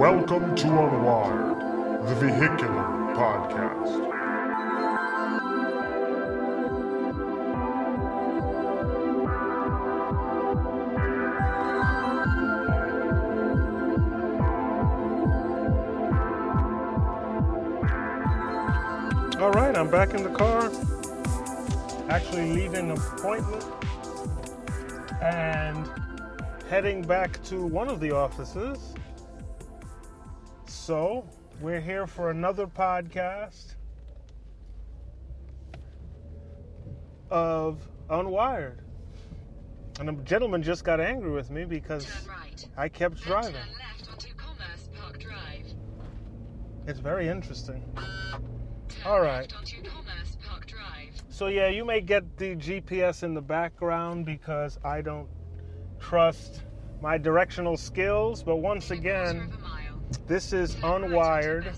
Welcome to Unwired, the vehicular podcast. All right, I'm back in the car. Actually, leaving an appointment and heading back to one of the offices. So, we're here for another podcast of Unwired. And a gentleman just got angry with me because right. I kept Then driving. Turn left onto Commerce Park Drive. It's very interesting. Turn All right. left onto Commerce Park Drive. So yeah, you may get the GPS in the background because I don't trust my directional skills, but once again, quarter of a mile. this is Turn right onto unwired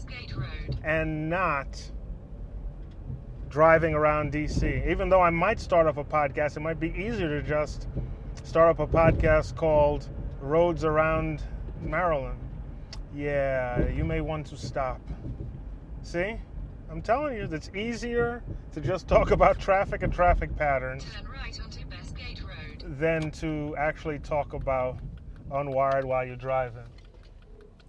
and not driving around DC. Even though I might start up a podcast, it might be easier to just start up a podcast called Roads Around Maryland. Yeah, you may want to stop. See? I'm telling you, it's easier to just talk about traffic and traffic patterns right onto Bestgate Road. than to actually talk about unwired while you're driving.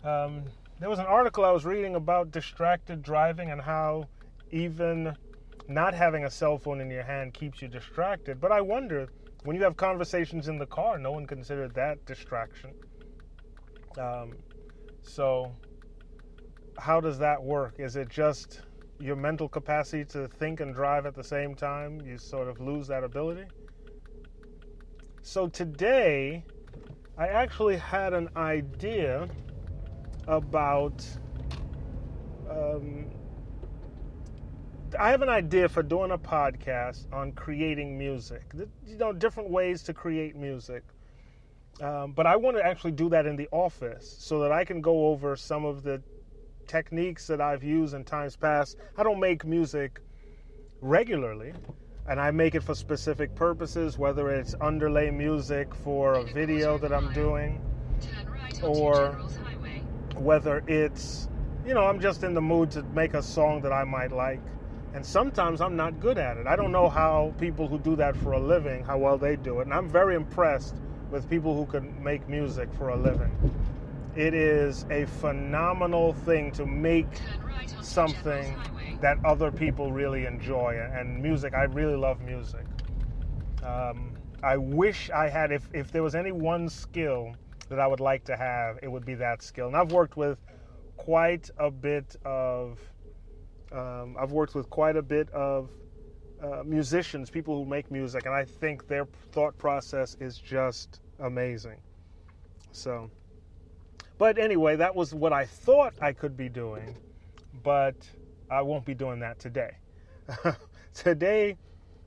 Um, there was an article I was reading about distracted driving and how even not having a cell phone in your hand keeps you distracted. But I wonder, when you have conversations in the car, no one considered that distraction. Um, so, how does that work? Is it just your mental capacity to think and drive at the same time? You sort of lose that ability? So today, I actually had an idea about. Um, I have an idea for doing a podcast on creating music. You know, different ways to create music. Um, but I want to actually do that in the office so that I can go over some of the techniques that I've used in times past. I don't make music regularly, and I make it for specific purposes, whether it's underlay music for a video that I'm doing, Turn right onto Or-. Whether it's, you know, I'm just in the mood to make a song that I might like. And sometimes I'm not good at it. I don't know how people who do that for a living, how well they do it. And I'm very impressed with people who can make music for a living. It is a phenomenal thing to make right something that other people really enjoy. And music, I really love music. Um, I wish I had, if, if there was any one skill that I would like to have, it would be that skill. And I've worked with quite a bit of, um, I've worked with quite a bit of uh, musicians, people who make music, and I think their thought process is just amazing. So, but anyway, that was what I thought I could be doing, but I won't be doing that today. today,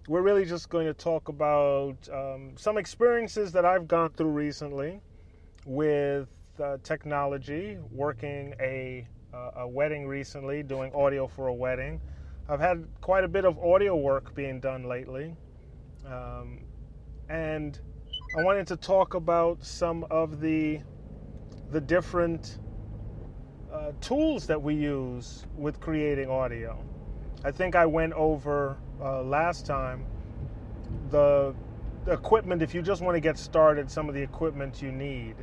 we're really just going to talk about um, some experiences that I've gone through recently with uh, technology, working a, uh, a wedding recently, doing audio for a wedding. I've had quite a bit of audio work being done lately. Um, and I wanted to talk about some of the the different uh, tools that we use with creating audio. I think I went over uh, last time the, the equipment. If you just want to get started, some of the equipment you need.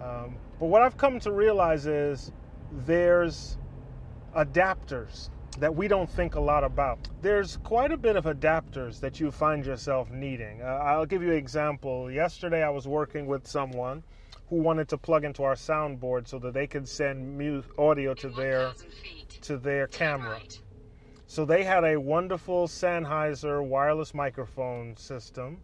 Um, but what I've come to realize is there's adapters that we don't think a lot about. There's quite a bit of adapters that you find yourself needing. Uh, I'll give you an example. Yesterday, I was working with someone who wanted to plug into our soundboard so that they could send mu- audio to In their to their camera. right. So they had a wonderful Sennheiser wireless microphone system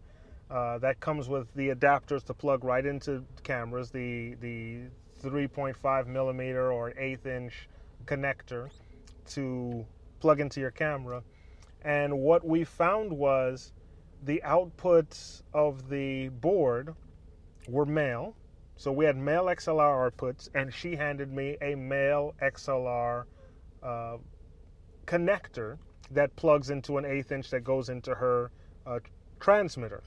uh, that comes with the adapters to plug right into cameras, the the 3.5 millimeter or eighth inch connector to plug into your camera. And what we found was the outputs of the board were male. So we had male XLR outputs, and she handed me a male XLR uh, connector that plugs into an eighth inch that goes into her uh, transmitter.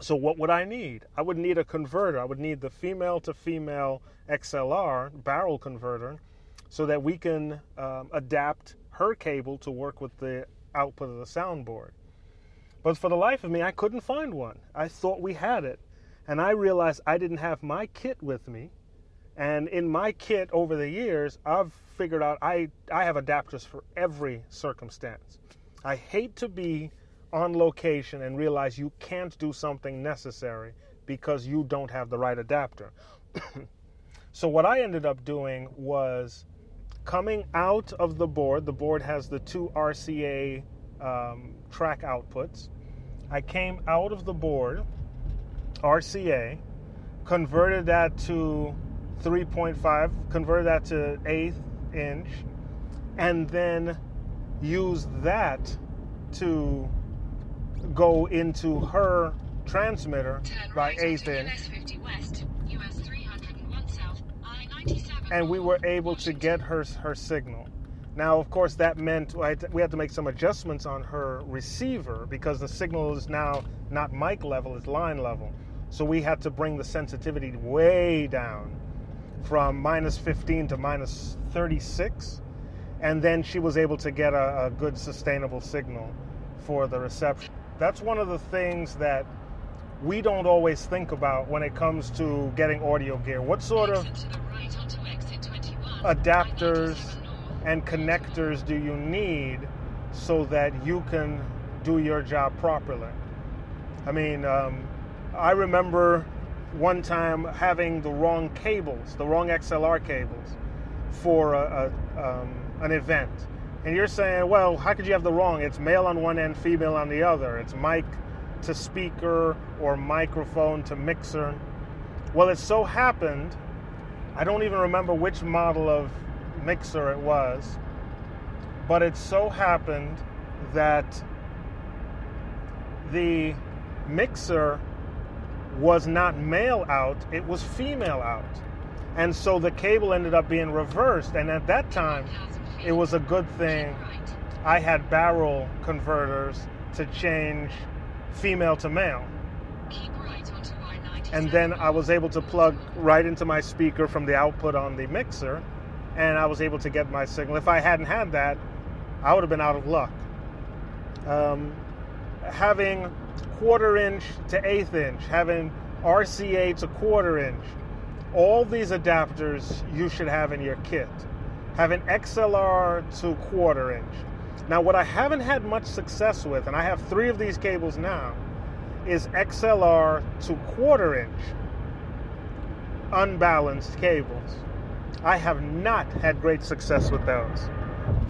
So what would I need? I would need a converter. I would need the female to female XLR barrel converter so that we can um, adapt her cable to work with the output of the soundboard. But for the life of me, I couldn't find one. I thought we had it. And I realized I didn't have my kit with me. And in my kit over the years, I've figured out I, I have adapters for every circumstance. I hate to be on location and realize you can't do something necessary because you don't have the right adapter. so, what I ended up doing was coming out of the board. The board has the two RCA um, track outputs. I came out of the board, RCA, converted that to 3.5, converted that to eighth inch, and then used that to go into her transmitter Turn by right eighth. US 50 West, US 301 South, I-97 and we were able to get her her signal. Now, of course, that meant I had to- we had to make some adjustments on her receiver because the signal is now not mic level; it's line level. So we had to bring the sensitivity way down from minus 15 to minus 36, and then she was able to get a, a good sustainable signal for the reception. That's one of the things that we don't always think about when it comes to getting audio gear. What sort of Exit to the right onto exit 21, adapters and connectors do you need so that you can do your job properly? I mean, um, I remember one time having the wrong cables, the wrong XLR cables for a, a, um, an event. And you're saying, well, how could you have the wrong? It's male on one end, female on the other. It's mic to speaker or microphone to mixer. Well, it so happened, I don't even remember which model of mixer it was, but it so happened that the mixer was not male out, it was female out. And so the cable ended up being reversed. And at that time, 1,000 feet. It was a good thing I had barrel converters to change female to male. Keep right onto I-97 And then I was able to plug right into my speaker from the output on the mixer, and I was able to get my signal. If I hadn't had that, I would have been out of luck. Um, having quarter inch to eighth inch, having RCA to quarter inch, all these adapters you should have in your kit. Having XLR to quarter inch. Now, what I haven't had much success with, and I have three of these cables now, is XLR to quarter inch unbalanced cables. I have not had great success with those.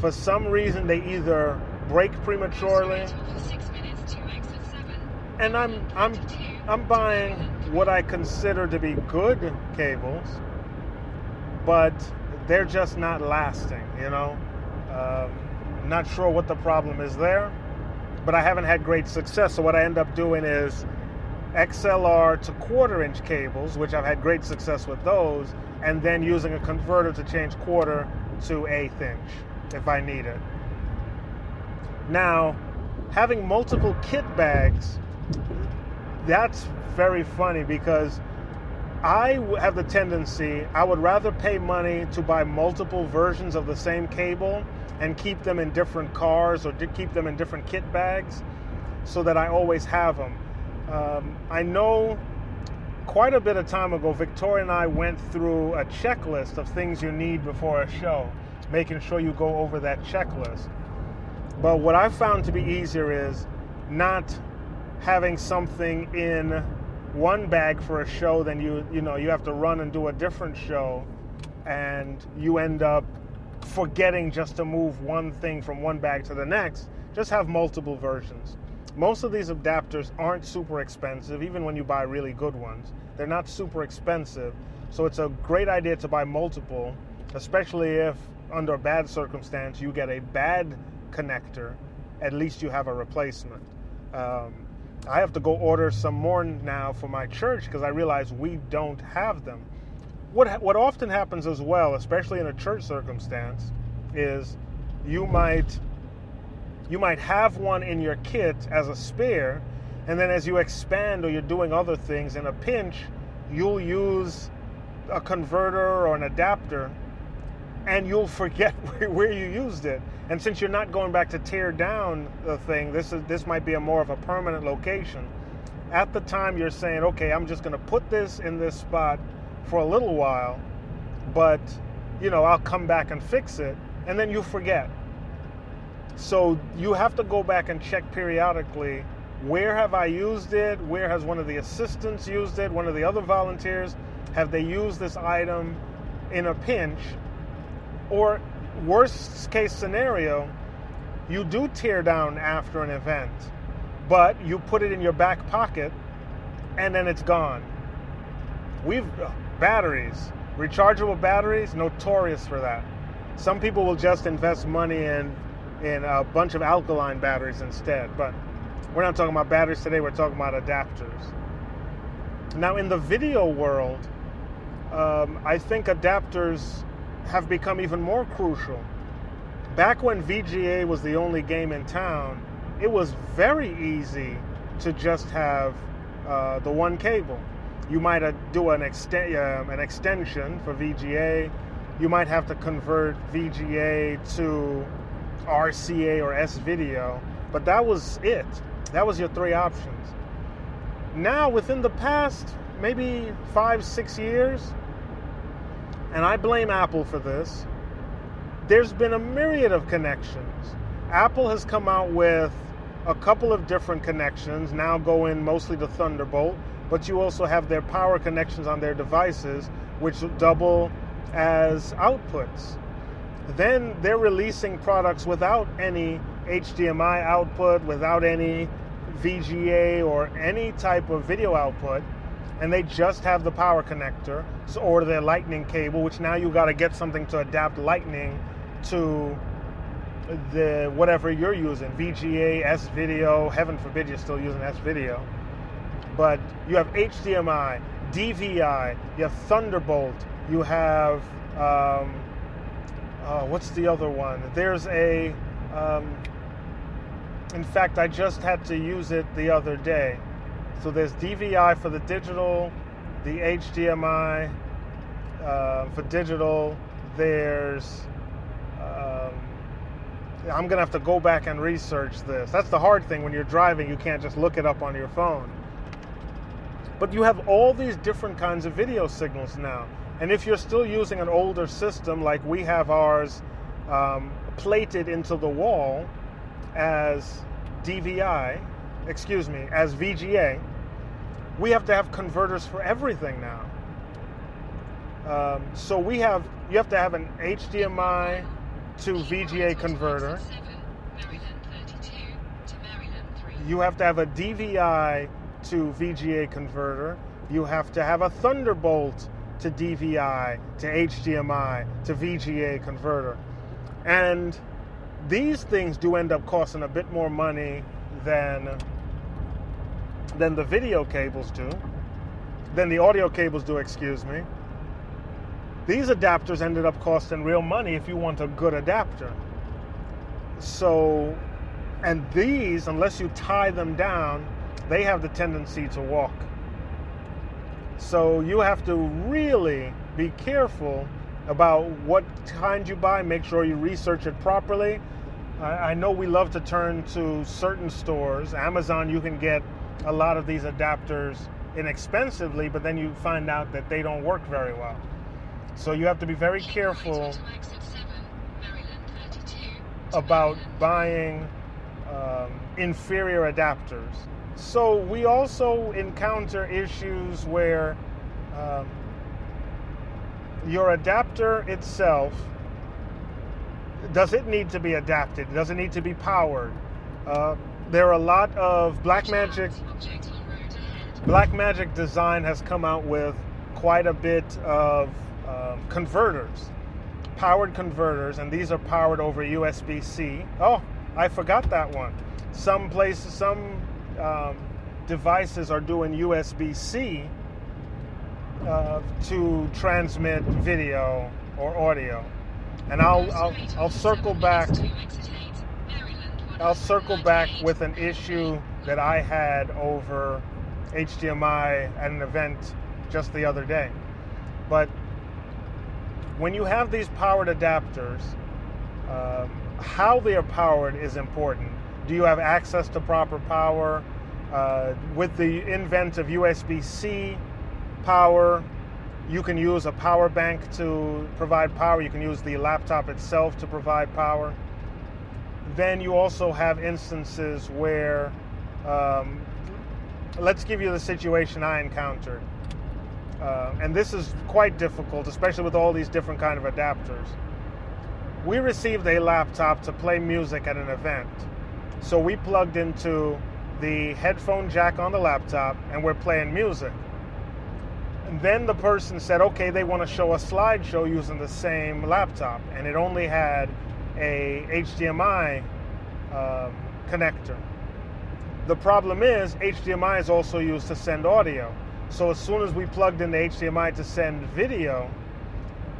For some reason, they either break prematurely, Straight on for six minutes to exit 7. and I'm I'm I'm buying what I consider to be good cables, but they're just not lasting. You know, um, not sure what the problem is there, but I haven't had great success. So what I end up doing is XLR to quarter inch cables, which I've had great success with those, and then using a converter to change quarter to eighth inch if I need it. Now, having multiple kit bags, that's very funny because I have the tendency, I would rather pay money to buy multiple versions of the same cable and keep them in different cars or keep them in different kit bags so that I always have them. Um, I know quite a bit of time ago, Victoria and I went through a checklist of things you need before a show, making sure you go over that checklist. But what I've found to be easier is not having something in one bag for a show, then you you know you have to run and do a different show, and you end up forgetting just to move one thing from one bag to the next. Just have multiple versions. Most of these adapters aren't super expensive, even when you buy really good ones. They're not super expensive, so it's a great idea to buy multiple, especially if under a bad circumstance you get a bad connector. At least you have a replacement. Um, I have to go order some more now for my church because I realize we don't have them. What ha- what often happens as well, especially in a church circumstance, is you might you might have one in your kit as a spare, And then as you expand or you're doing other things, in a pinch, you'll use a converter or an adapter and you'll forget where, you used it. And since you're not going back to tear down the thing, this is this might be a more of a permanent location. At the time you're saying, okay, I'm just gonna put this in this spot for a little while, but you know, I'll come back and fix it, and then you forget. So you have to go back and check periodically where have I used it? Where has one of the assistants used it? One of the other volunteers? Have they used this item in a pinch? Or, worst case scenario, you do tear down after an event, but you put it in your back pocket and then it's gone. We've batteries, rechargeable batteries, notorious for that. Some people will just invest money in in a bunch of alkaline batteries instead, but we're not talking about batteries today, we're talking about adapters. Now, in the video world, um, I think adapters have become even more crucial. Back when VGA was the only game in town, it was very easy to just have uh, the one cable. You might uh, do an, ext- uh, an extension for VGA. You might have to convert VGA to RCA or S video, but that was it. That was your three options. Now, within the past maybe five, six years, and I blame Apple for this, there's been a myriad of connections. Apple has come out with a couple of different connections, now going mostly to Thunderbolt, but you also have their power connections on their devices, which double as outputs. Then they're releasing products without any HDMI output, without any VGA or any type of video output, and they just have the power connector so, or their lightning cable, which now you got to get something to adapt lightning to the whatever you're using VGA, S video. Heaven forbid you're still using S video. But you have HDMI, DVI, you have Thunderbolt, you have um, uh, what's the other one? There's a um, in fact, I just had to use it the other day. So there's DVI for the digital, the HDMI uh, for digital. There's um, I'm gonna have to go back and research this. That's the hard thing when you're driving. You can't just look it up on your phone. But you have all these different kinds of video signals now. And if you're still using an older system like we have ours um, plated into the wall, as DVI, excuse me, as VGA, we have to have converters for everything now. Um, so we have, you have to have an HDMI to VGA converter. You have to have a DVI to VGA converter. You have to have a Thunderbolt to DVI to HDMI to VGA converter. And these things do end up costing a bit more money than than the video cables do, than the audio cables do, excuse me. These adapters ended up costing real money if you want a good adapter. So, and these, unless you tie them down, they have the tendency to walk. So you have to really be careful about what kind you buy. Make sure you research it properly. I, know we love to turn to certain stores. Amazon, you can get a lot of these adapters inexpensively, but then you find out that they don't work very well. So you have to be very careful about buying um, inferior adapters. So we also encounter issues where um, your adapter itself does it need to be adapted? Does it need to be powered? Uh, there are a lot of Blackmagic. Blackmagic Design has come out with quite a bit of um, converters, powered converters, and these are powered over USB-C. Oh, I forgot that one. Some places, some um, devices are doing USB-C uh, to transmit video or audio. And I'll, I'll, I'll circle back. I'll circle back with an issue that I had over HDMI at an event just the other day. But when you have these powered adapters, um, how they are powered is important. Do you have access to proper power? Uh, with the invent of USB C power, you can use a power bank to provide power. You can use the laptop itself to provide power. Then you also have instances where, um, let's give you the situation I encountered. Uh, and this is quite difficult, especially with all these different kind of adapters. We received a laptop to play music at an event. So we plugged into the headphone jack on the laptop and we're playing music. And then the person said, okay, they want to show a slideshow using the same laptop, and it only had a HDMI um, connector. The problem is, HDMI is also used to send audio. So as soon as we plugged in the HDMI to send video,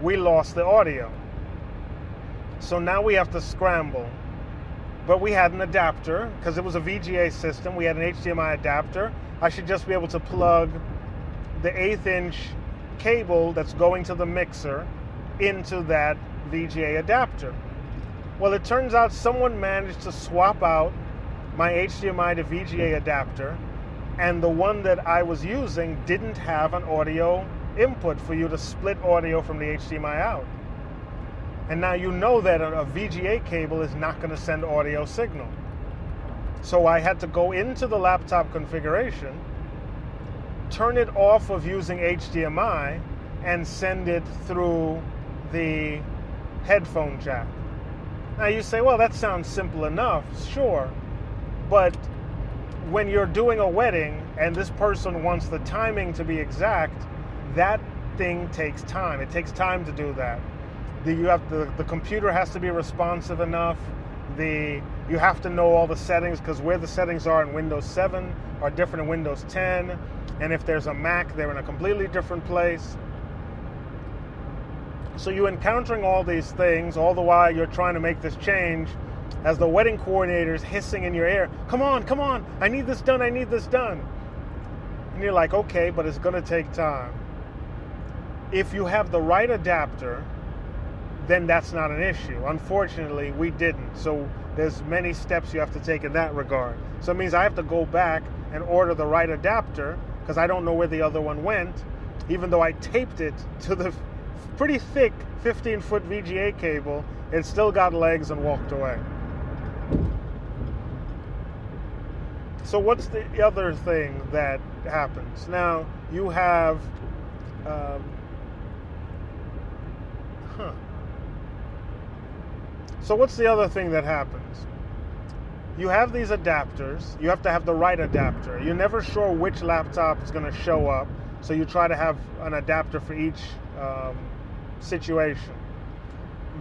we lost the audio. So now we have to scramble. But we had an adapter because it was a VGA system. We had an HDMI adapter. I should just be able to plug the eighth inch cable that's going to the mixer into that VGA adapter. Well, it turns out someone managed to swap out my HDMI to VGA adapter, and the one that I was using didn't have an audio input for you to split audio from the HDMI out. And now you know that a VGA cable is not going to send audio signal. So I had to go into the laptop configuration turn it off of using HDMI and send it through the headphone jack. Now you say, well, that sounds simple enough, sure. But when you're doing a wedding and this person wants the timing to be exact, that thing takes time. It takes time to do that. The, you have the, the computer has to be responsive enough. The you have to know all the settings because where the settings are in Windows 7 are different in Windows 10. And if there's a Mac, they're in a completely different place. So you're encountering all these things, all the while you're trying to make this change as the wedding coordinator is hissing in your ear, come on, come on, I need this done, I need this done. And you're like, okay, but it's gonna take time. If you have the right adapter, then that's not an issue. Unfortunately, we didn't. So there's many steps you have to take in that regard. So it means I have to go back and order the right adapter because I don't know where the other one went, even though I taped it to the pretty thick 15 foot VGA cable, it still got legs and walked away. So, what's the other thing that happens? Now, you have. Um. So, what's the other thing that happens? you have these adapters. You have to have the right adapter. You're never sure which laptop is going to show up, so you try to have an adapter for each um, situation.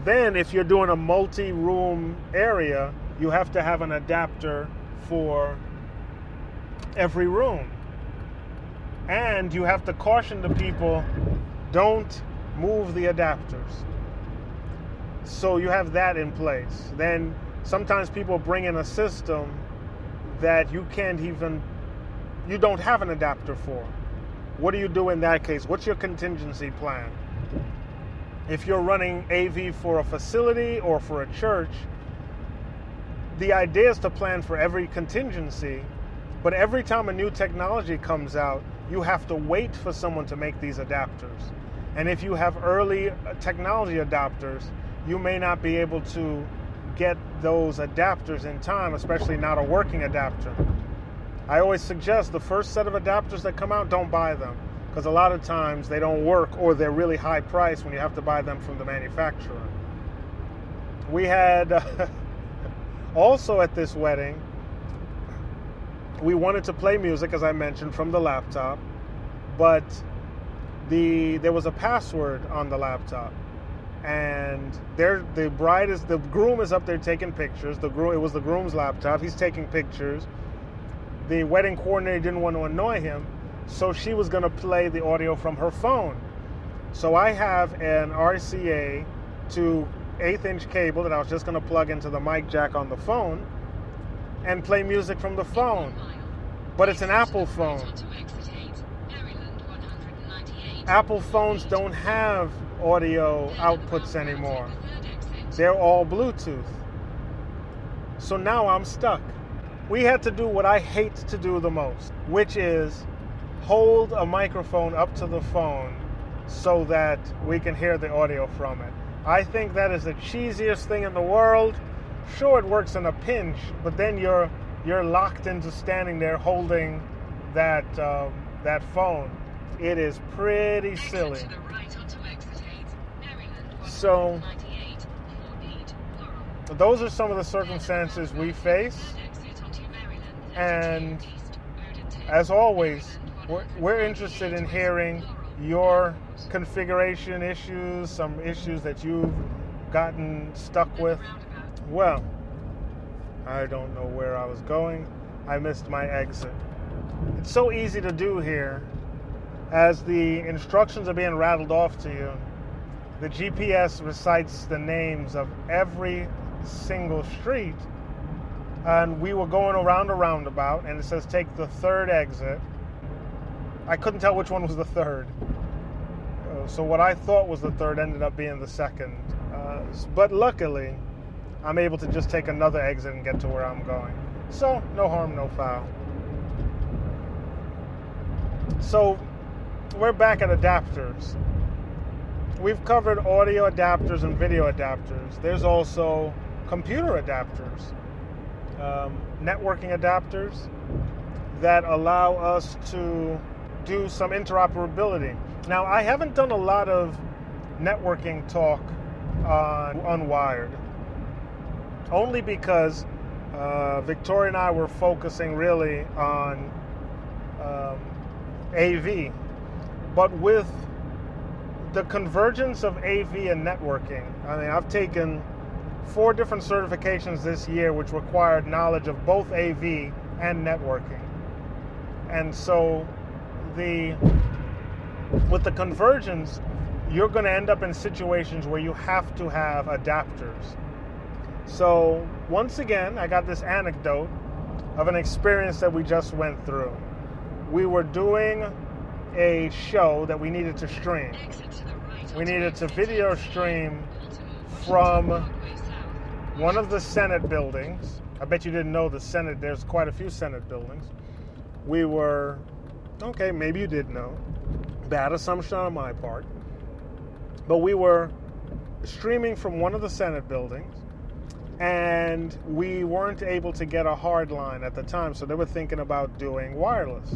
Then, if you're doing a multi room area, you have to have an adapter for every room. And you have to caution the people don't move the adapters. So you have that in place. Then sometimes people bring in a system that you can't even you don't have an adapter for what do you do in that case what's your contingency plan if you're running av for a facility or for a church the idea is to plan for every contingency but every time a new technology comes out you have to wait for someone to make these adapters and if you have early uh, technology adapters you may not be able to get those adapters in time, especially not a working adapter. I always suggest the first set of adapters that come out, don't buy them because a lot of times they don't work or they're really high price when you have to buy them from the manufacturer. We had uh, also at this wedding, we wanted to play music, as I mentioned, from the laptop, but the there was a password on the laptop and there the bride is the groom is up there taking pictures. The groom it was the groom's laptop. He's taking pictures. The wedding coordinator didn't want to annoy him, so she was going to play the audio from her phone. So I have an RCA to eighth inch cable that I was just going to plug into the mic jack on the phone, and play music from the phone. But it's an Apple phone. Apple phones don't have audio outputs anymore. They're all Bluetooth. So now I'm stuck. We had to do what I hate to do the most, which is hold a microphone up to the phone so that we can hear the audio from it. I think that is the cheesiest thing in the world. Sure, it works in a pinch, but then you're you're locked into standing there holding that um, that phone. It is pretty silly. So those are some of the circumstances we face, and as always, we're, we're interested in hearing your configuration issues, some issues that you've gotten stuck with. Well, I don't know where I was going. I missed my exit. It's so easy to do here. As the instructions are being rattled off to you, the GPS recites the names of every single street. And we were going around a roundabout, and it says take the third exit. I couldn't tell which one was the third. Uh, so what I thought was the third ended up being the second. Uh, but luckily, I'm able to just take another exit and get to where I'm going. So no harm, no foul. So we're back at adapters. We've covered audio adapters and video adapters. There's also computer adapters, um, networking adapters that allow us to do some interoperability. Now, I haven't done a lot of networking talk on Unwired, only because uh, Victoria and I were focusing really on um, AV. But with the convergence of AV and networking, I mean, I've taken four different certifications this year which required knowledge of both AV and networking. And so the with the convergence, you're going to end up in situations where you have to have adapters. So, once again, I got this anecdote of an experience that we just went through. We were doing a show that we needed to stream. We needed to video stream from one of the Senate buildings. I bet you didn't know the Senate, there's quite a few Senate buildings. We were, okay, maybe you did know. Bad assumption on my part. But we were streaming from one of the Senate buildings, and we weren't able to get a hard line at the time, so they were thinking about doing wireless.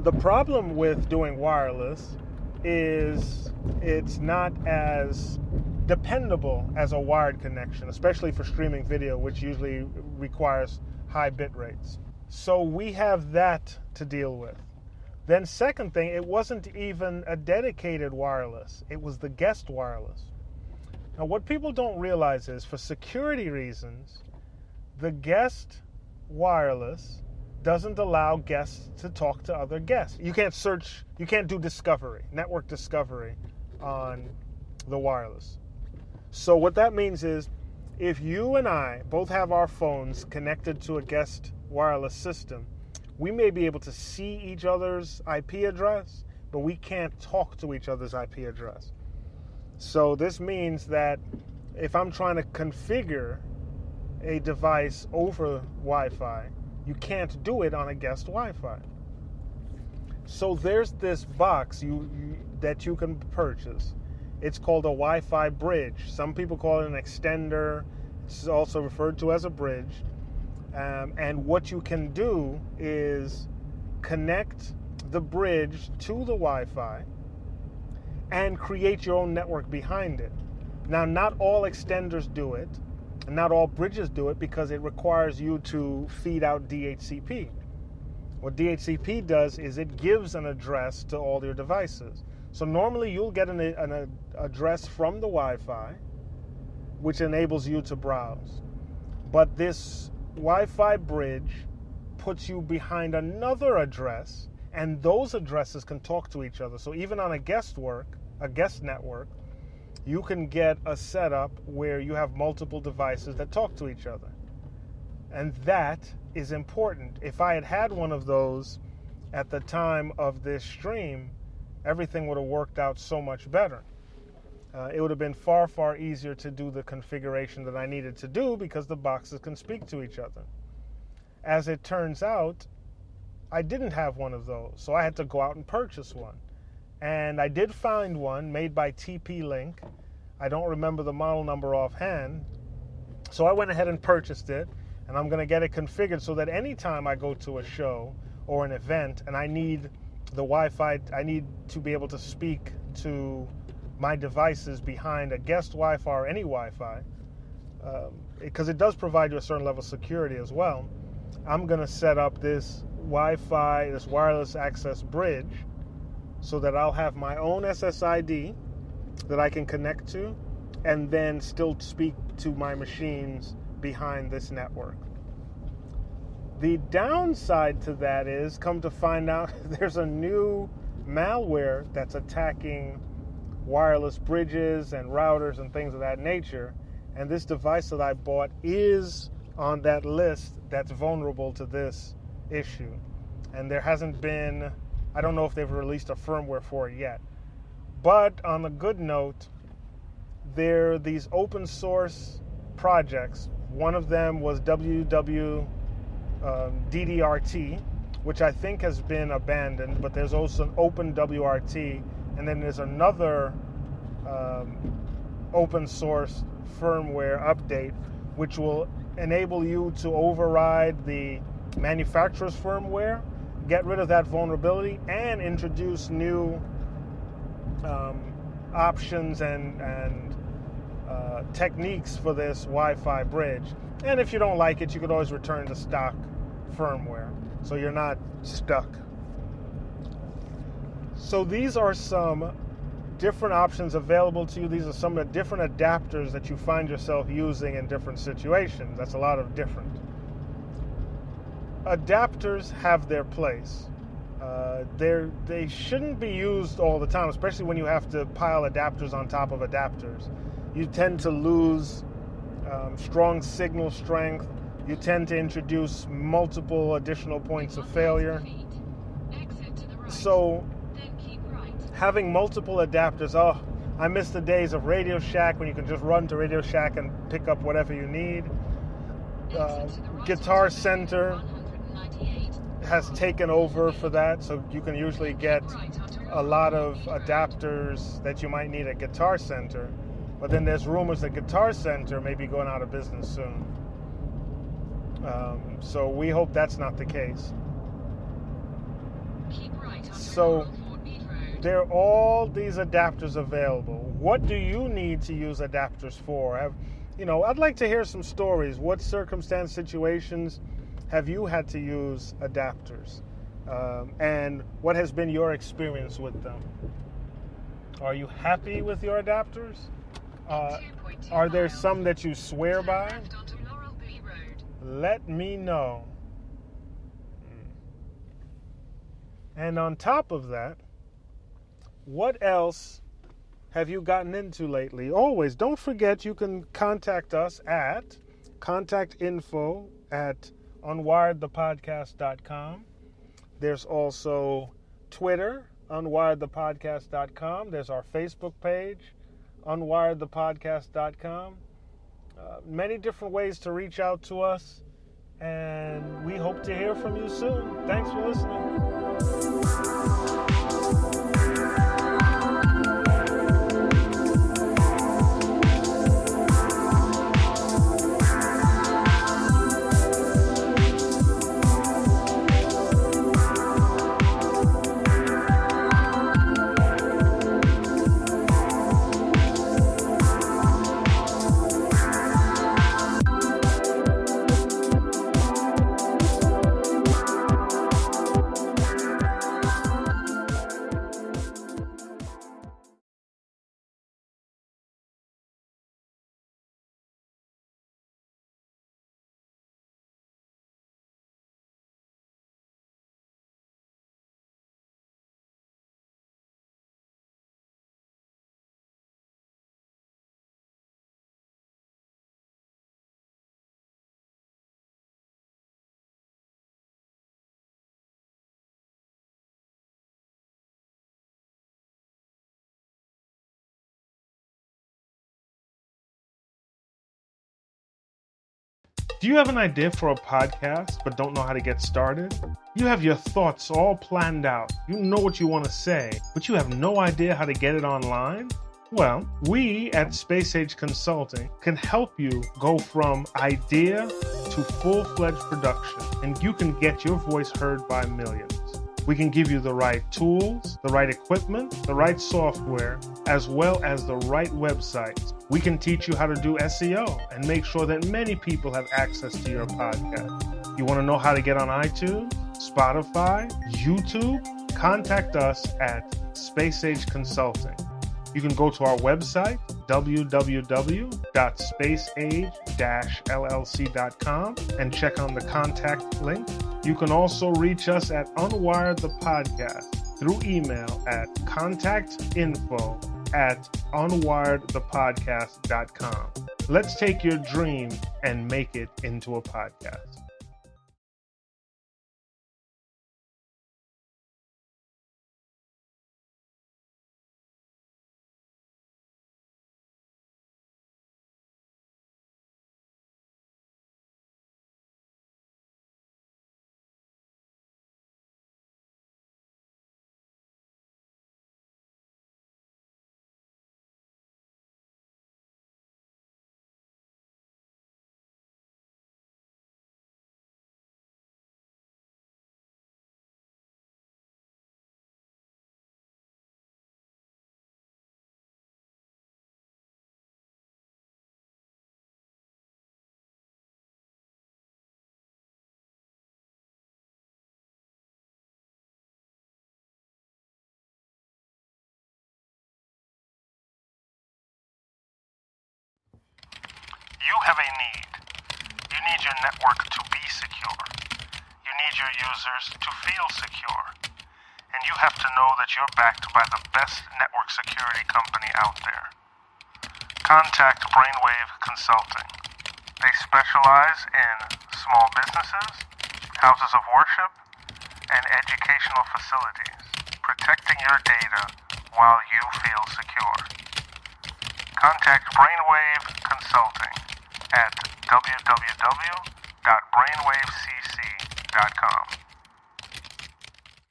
The problem with doing wireless is it's not as dependable as a wired connection, especially for streaming video, which usually requires high bit rates. So we have that to deal with. Then, second thing, it wasn't even a dedicated wireless, it was the guest wireless. Now, what people don't realize is for security reasons, the guest wireless doesn't allow guests to talk to other guests. You can't search, you can't do discovery, network discovery on the wireless. So, what that means is if you and I both have our phones connected to a guest wireless system, we may be able to see each other's IP address, but we can't talk to each other's IP address. So this means that if I'm trying to configure a device over Wi Fi, you can't do it on a guest Wi Fi. So there's this box you, you, that you can purchase. It's called a Wi Fi bridge. Some people call it an extender, it's also referred to as a bridge um, and what you can do is connect the bridge to the Wi Fi and create your own network behind it. Now, not all extenders do it, and not all bridges do it because it requires you to feed out DHCP. What DHCP does is it gives an address to all your devices. So, normally you'll get an, an address from the Wi Fi, which enables you to browse. But this Wi Fi bridge puts you behind another address, and those addresses can talk to each other. So even on a guest work, a guest network, you can get a setup where you have multiple devices that talk to each other. And that is important. If I had had one of those at the time of this stream, everything would have worked out so much better. Uh, it would have been far, far easier to do the configuration that I needed to do because the boxes can speak to each other. As it turns out, I didn't have one of those, so I had to go out and purchase one. And I did find one made by TP Link. I don't remember the model number offhand. So I went ahead and purchased it, and I'm going to get it configured so that anytime I go to a show or an event and I need the Wi Fi, I need to be able to speak to my devices behind a guest Wi Fi or any Wi Fi, because um, it does provide you a certain level of security as well. I'm going to set up this Wi Fi, this wireless access bridge, so that I'll have my own SSID that I can connect to and then still speak to my machines behind this network. The downside to that is, come to find out, there's a new malware that's attacking wireless bridges and routers and things of that nature. And this device that I bought is on that list that's vulnerable to this issue. And there hasn't been, I don't know if they've released a firmware for it yet. But on a good note, there are these open source projects. One of them was WW um, which I think has been abandoned, but there's also an open WRT, and then there's another um, open source firmware update, which will enable you to override the manufacturer's firmware, get rid of that vulnerability, and introduce new um, options and, and uh, techniques for this Wi Fi bridge. And if you don't like it, you could always return to stock firmware so you're not stuck. So these are some different options available to you. These are some of the different adapters that you find yourself using in different situations. That's a lot of different. Adapters have their place. Uh, they're, they shouldn't be used all the time, especially when you have to pile adapters on top of adapters. You tend to lose um, strong signal strength. You tend to introduce multiple additional points of failure. So having multiple adapters, oh, I miss the days of Radio Shack when you can just run to Radio Shack and pick up whatever you need. Uh, Guitar Center has taken over for that, so you can usually get a lot of adapters that you might need at Guitar Center. But then there's rumors that Guitar Center may be going out of business soon. Um, so we hope that's not the case. So there are all these adapters available. What do you need to use adapters for? Have, you know, I'd like to hear some stories. What circumstance situations have you had to use adapters? Um, and what has been your experience with them? Are you happy with your adapters? Uh, are there some that you swear by? Let me know. And on top of that, what else have you gotten into lately? Always, don't forget you can contact us at contactinfo at unwiredthepodcast.com. There's also Twitter, unwiredthepodcast.com. There's our Facebook page, unwiredthepodcast.com. Uh, many different ways to reach out to us, and we hope to hear from you soon. Thanks for listening. Do you have an idea for a podcast but don't know how to get started? You have your thoughts all planned out. You know what you want to say, but you have no idea how to get it online? Well, we at Space Age Consulting can help you go from idea to full fledged production, and you can get your voice heard by millions. We can give you the right tools, the right equipment, the right software, as well as the right websites. We can teach you how to do SEO and make sure that many people have access to your podcast. You want to know how to get on iTunes, Spotify, YouTube? Contact us at Space Age Consulting. You can go to our website, www.spaceage-llc.com, and check on the contact link. You can also reach us at Unwired the Podcast through email at contactinfo at unwiredthepodcast.com. Let's take your dream and make it into a podcast. You have a need. You need your network to be secure. You need your users to feel secure. And you have to know that you're backed by the best network security company out there. Contact Brainwave Consulting. They specialize in small businesses, houses of worship, and educational facilities, protecting your data while you feel secure. Contact Brainwave Consulting at www.brainwavecc.com.